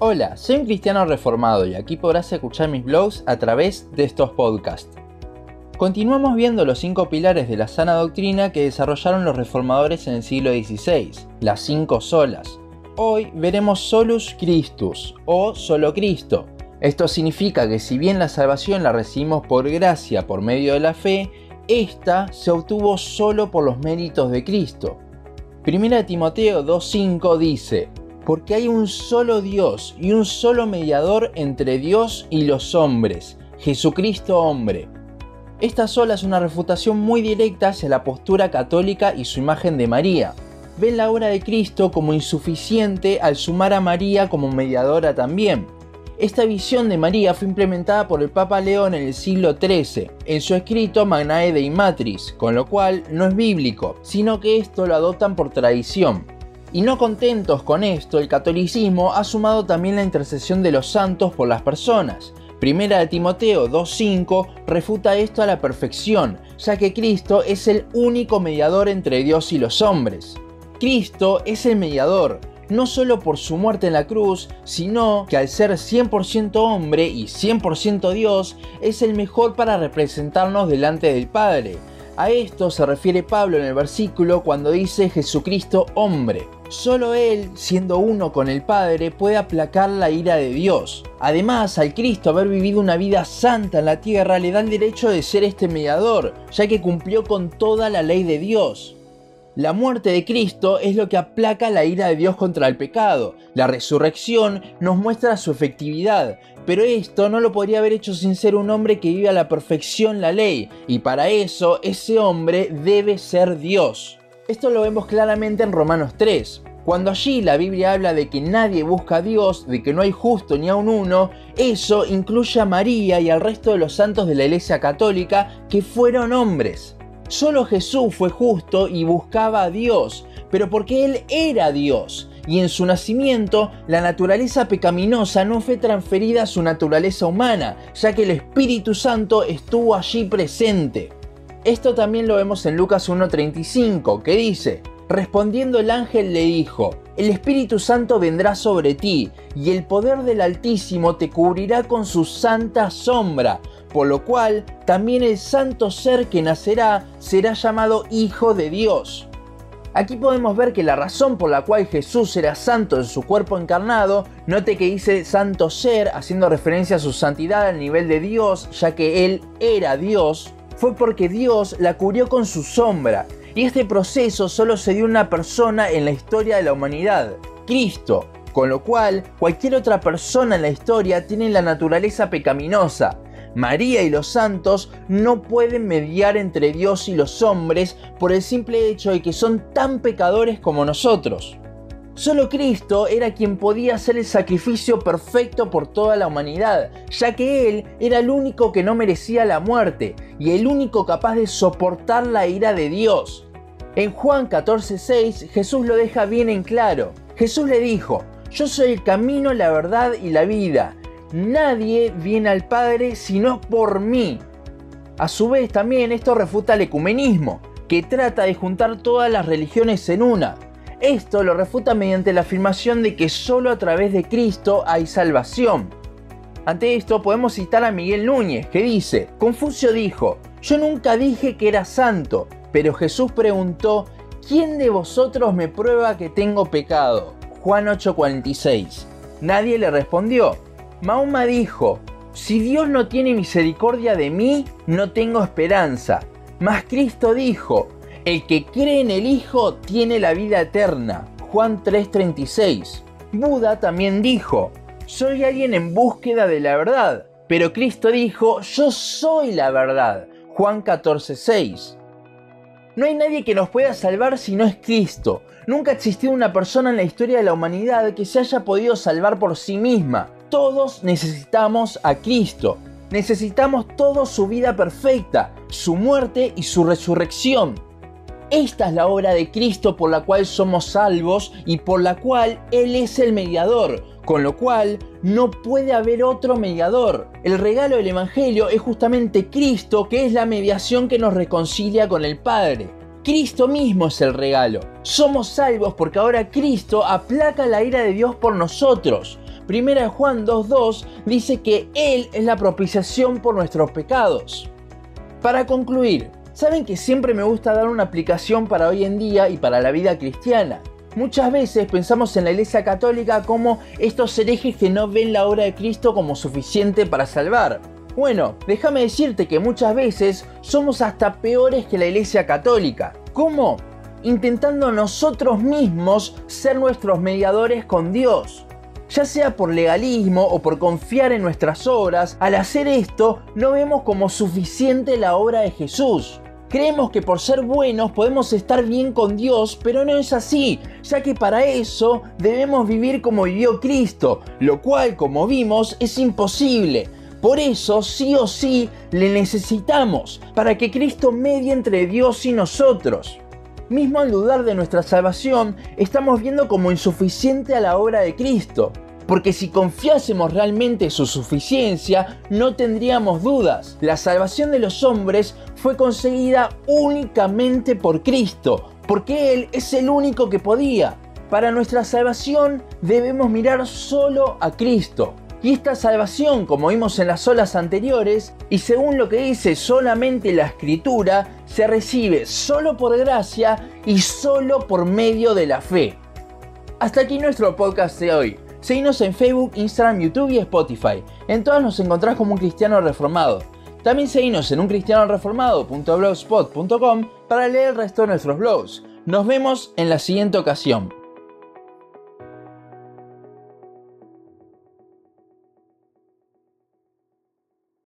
Hola, soy un cristiano reformado y aquí podrás escuchar mis blogs a través de estos podcasts. Continuamos viendo los cinco pilares de la sana doctrina que desarrollaron los reformadores en el siglo XVI, las cinco solas. Hoy veremos solus Christus o solo Cristo. Esto significa que si bien la salvación la recibimos por gracia por medio de la fe, esta se obtuvo solo por los méritos de Cristo. Primera Timoteo 2.5 dice, porque hay un solo Dios y un solo mediador entre Dios y los hombres, Jesucristo hombre. Esta sola es una refutación muy directa hacia la postura católica y su imagen de María. Ven la obra de Cristo como insuficiente al sumar a María como mediadora también. Esta visión de María fue implementada por el Papa León en el siglo XIII, en su escrito Magnae Dei Matris, con lo cual no es bíblico, sino que esto lo adoptan por tradición. Y no contentos con esto, el catolicismo ha sumado también la intercesión de los santos por las personas. Primera de Timoteo 2.5 refuta esto a la perfección, ya que Cristo es el único mediador entre Dios y los hombres. Cristo es el mediador, no solo por su muerte en la cruz, sino que al ser 100% hombre y 100% Dios, es el mejor para representarnos delante del Padre. A esto se refiere Pablo en el versículo cuando dice Jesucristo hombre. Solo Él, siendo uno con el Padre, puede aplacar la ira de Dios. Además, al Cristo haber vivido una vida santa en la tierra le da el derecho de ser este mediador, ya que cumplió con toda la ley de Dios. La muerte de Cristo es lo que aplaca la ira de Dios contra el pecado. La resurrección nos muestra su efectividad, pero esto no lo podría haber hecho sin ser un hombre que vive a la perfección la ley, y para eso ese hombre debe ser Dios. Esto lo vemos claramente en Romanos 3. Cuando allí la Biblia habla de que nadie busca a Dios, de que no hay justo ni a un uno, eso incluye a María y al resto de los santos de la Iglesia Católica que fueron hombres. Solo Jesús fue justo y buscaba a Dios, pero porque Él era Dios, y en su nacimiento la naturaleza pecaminosa no fue transferida a su naturaleza humana, ya que el Espíritu Santo estuvo allí presente. Esto también lo vemos en Lucas 1.35, que dice, respondiendo el ángel le dijo, el Espíritu Santo vendrá sobre ti, y el poder del Altísimo te cubrirá con su santa sombra, por lo cual también el santo ser que nacerá será llamado Hijo de Dios. Aquí podemos ver que la razón por la cual Jesús era santo en su cuerpo encarnado, note que dice santo ser, haciendo referencia a su santidad al nivel de Dios, ya que Él era Dios, fue porque Dios la cubrió con su sombra. Y este proceso solo se dio una persona en la historia de la humanidad, Cristo. Con lo cual, cualquier otra persona en la historia tiene la naturaleza pecaminosa. María y los santos no pueden mediar entre Dios y los hombres por el simple hecho de que son tan pecadores como nosotros. Solo Cristo era quien podía hacer el sacrificio perfecto por toda la humanidad, ya que Él era el único que no merecía la muerte y el único capaz de soportar la ira de Dios. En Juan 14:6 Jesús lo deja bien en claro. Jesús le dijo, yo soy el camino, la verdad y la vida. Nadie viene al Padre sino por mí. A su vez también esto refuta el ecumenismo, que trata de juntar todas las religiones en una. Esto lo refuta mediante la afirmación de que solo a través de Cristo hay salvación. Ante esto podemos citar a Miguel Núñez, que dice, Confucio dijo, yo nunca dije que era santo, pero Jesús preguntó, ¿quién de vosotros me prueba que tengo pecado? Juan 8:46. Nadie le respondió. Mahoma dijo, si Dios no tiene misericordia de mí, no tengo esperanza. Mas Cristo dijo, el que cree en el Hijo tiene la vida eterna. Juan 3:36. Buda también dijo, soy alguien en búsqueda de la verdad. Pero Cristo dijo, yo soy la verdad. Juan 14:6. No hay nadie que nos pueda salvar si no es Cristo. Nunca ha existido una persona en la historia de la humanidad que se haya podido salvar por sí misma. Todos necesitamos a Cristo. Necesitamos toda su vida perfecta, su muerte y su resurrección. Esta es la obra de Cristo por la cual somos salvos y por la cual Él es el mediador, con lo cual no puede haber otro mediador. El regalo del Evangelio es justamente Cristo, que es la mediación que nos reconcilia con el Padre. Cristo mismo es el regalo. Somos salvos porque ahora Cristo aplaca la ira de Dios por nosotros. Primera Juan 2.2 dice que Él es la propiciación por nuestros pecados. Para concluir, saben que siempre me gusta dar una aplicación para hoy en día y para la vida cristiana. Muchas veces pensamos en la Iglesia Católica como estos herejes que no ven la obra de Cristo como suficiente para salvar. Bueno, déjame decirte que muchas veces somos hasta peores que la Iglesia Católica. ¿Cómo? Intentando nosotros mismos ser nuestros mediadores con Dios. Ya sea por legalismo o por confiar en nuestras obras, al hacer esto no vemos como suficiente la obra de Jesús. Creemos que por ser buenos podemos estar bien con Dios, pero no es así, ya que para eso debemos vivir como vivió Cristo, lo cual, como vimos, es imposible. Por eso, sí o sí, le necesitamos, para que Cristo medie entre Dios y nosotros. Mismo al dudar de nuestra salvación, estamos viendo como insuficiente a la obra de Cristo. Porque si confiásemos realmente en su suficiencia, no tendríamos dudas. La salvación de los hombres fue conseguida únicamente por Cristo, porque Él es el único que podía. Para nuestra salvación debemos mirar solo a Cristo. Y esta salvación, como vimos en las olas anteriores, y según lo que dice solamente la escritura, se recibe solo por gracia y solo por medio de la fe. Hasta aquí nuestro podcast de hoy. Seguinos en Facebook, Instagram, YouTube y Spotify. En todas nos encontrás como un cristiano reformado. También seguinos en uncristianoreformado.blogspot.com para leer el resto de nuestros blogs. Nos vemos en la siguiente ocasión.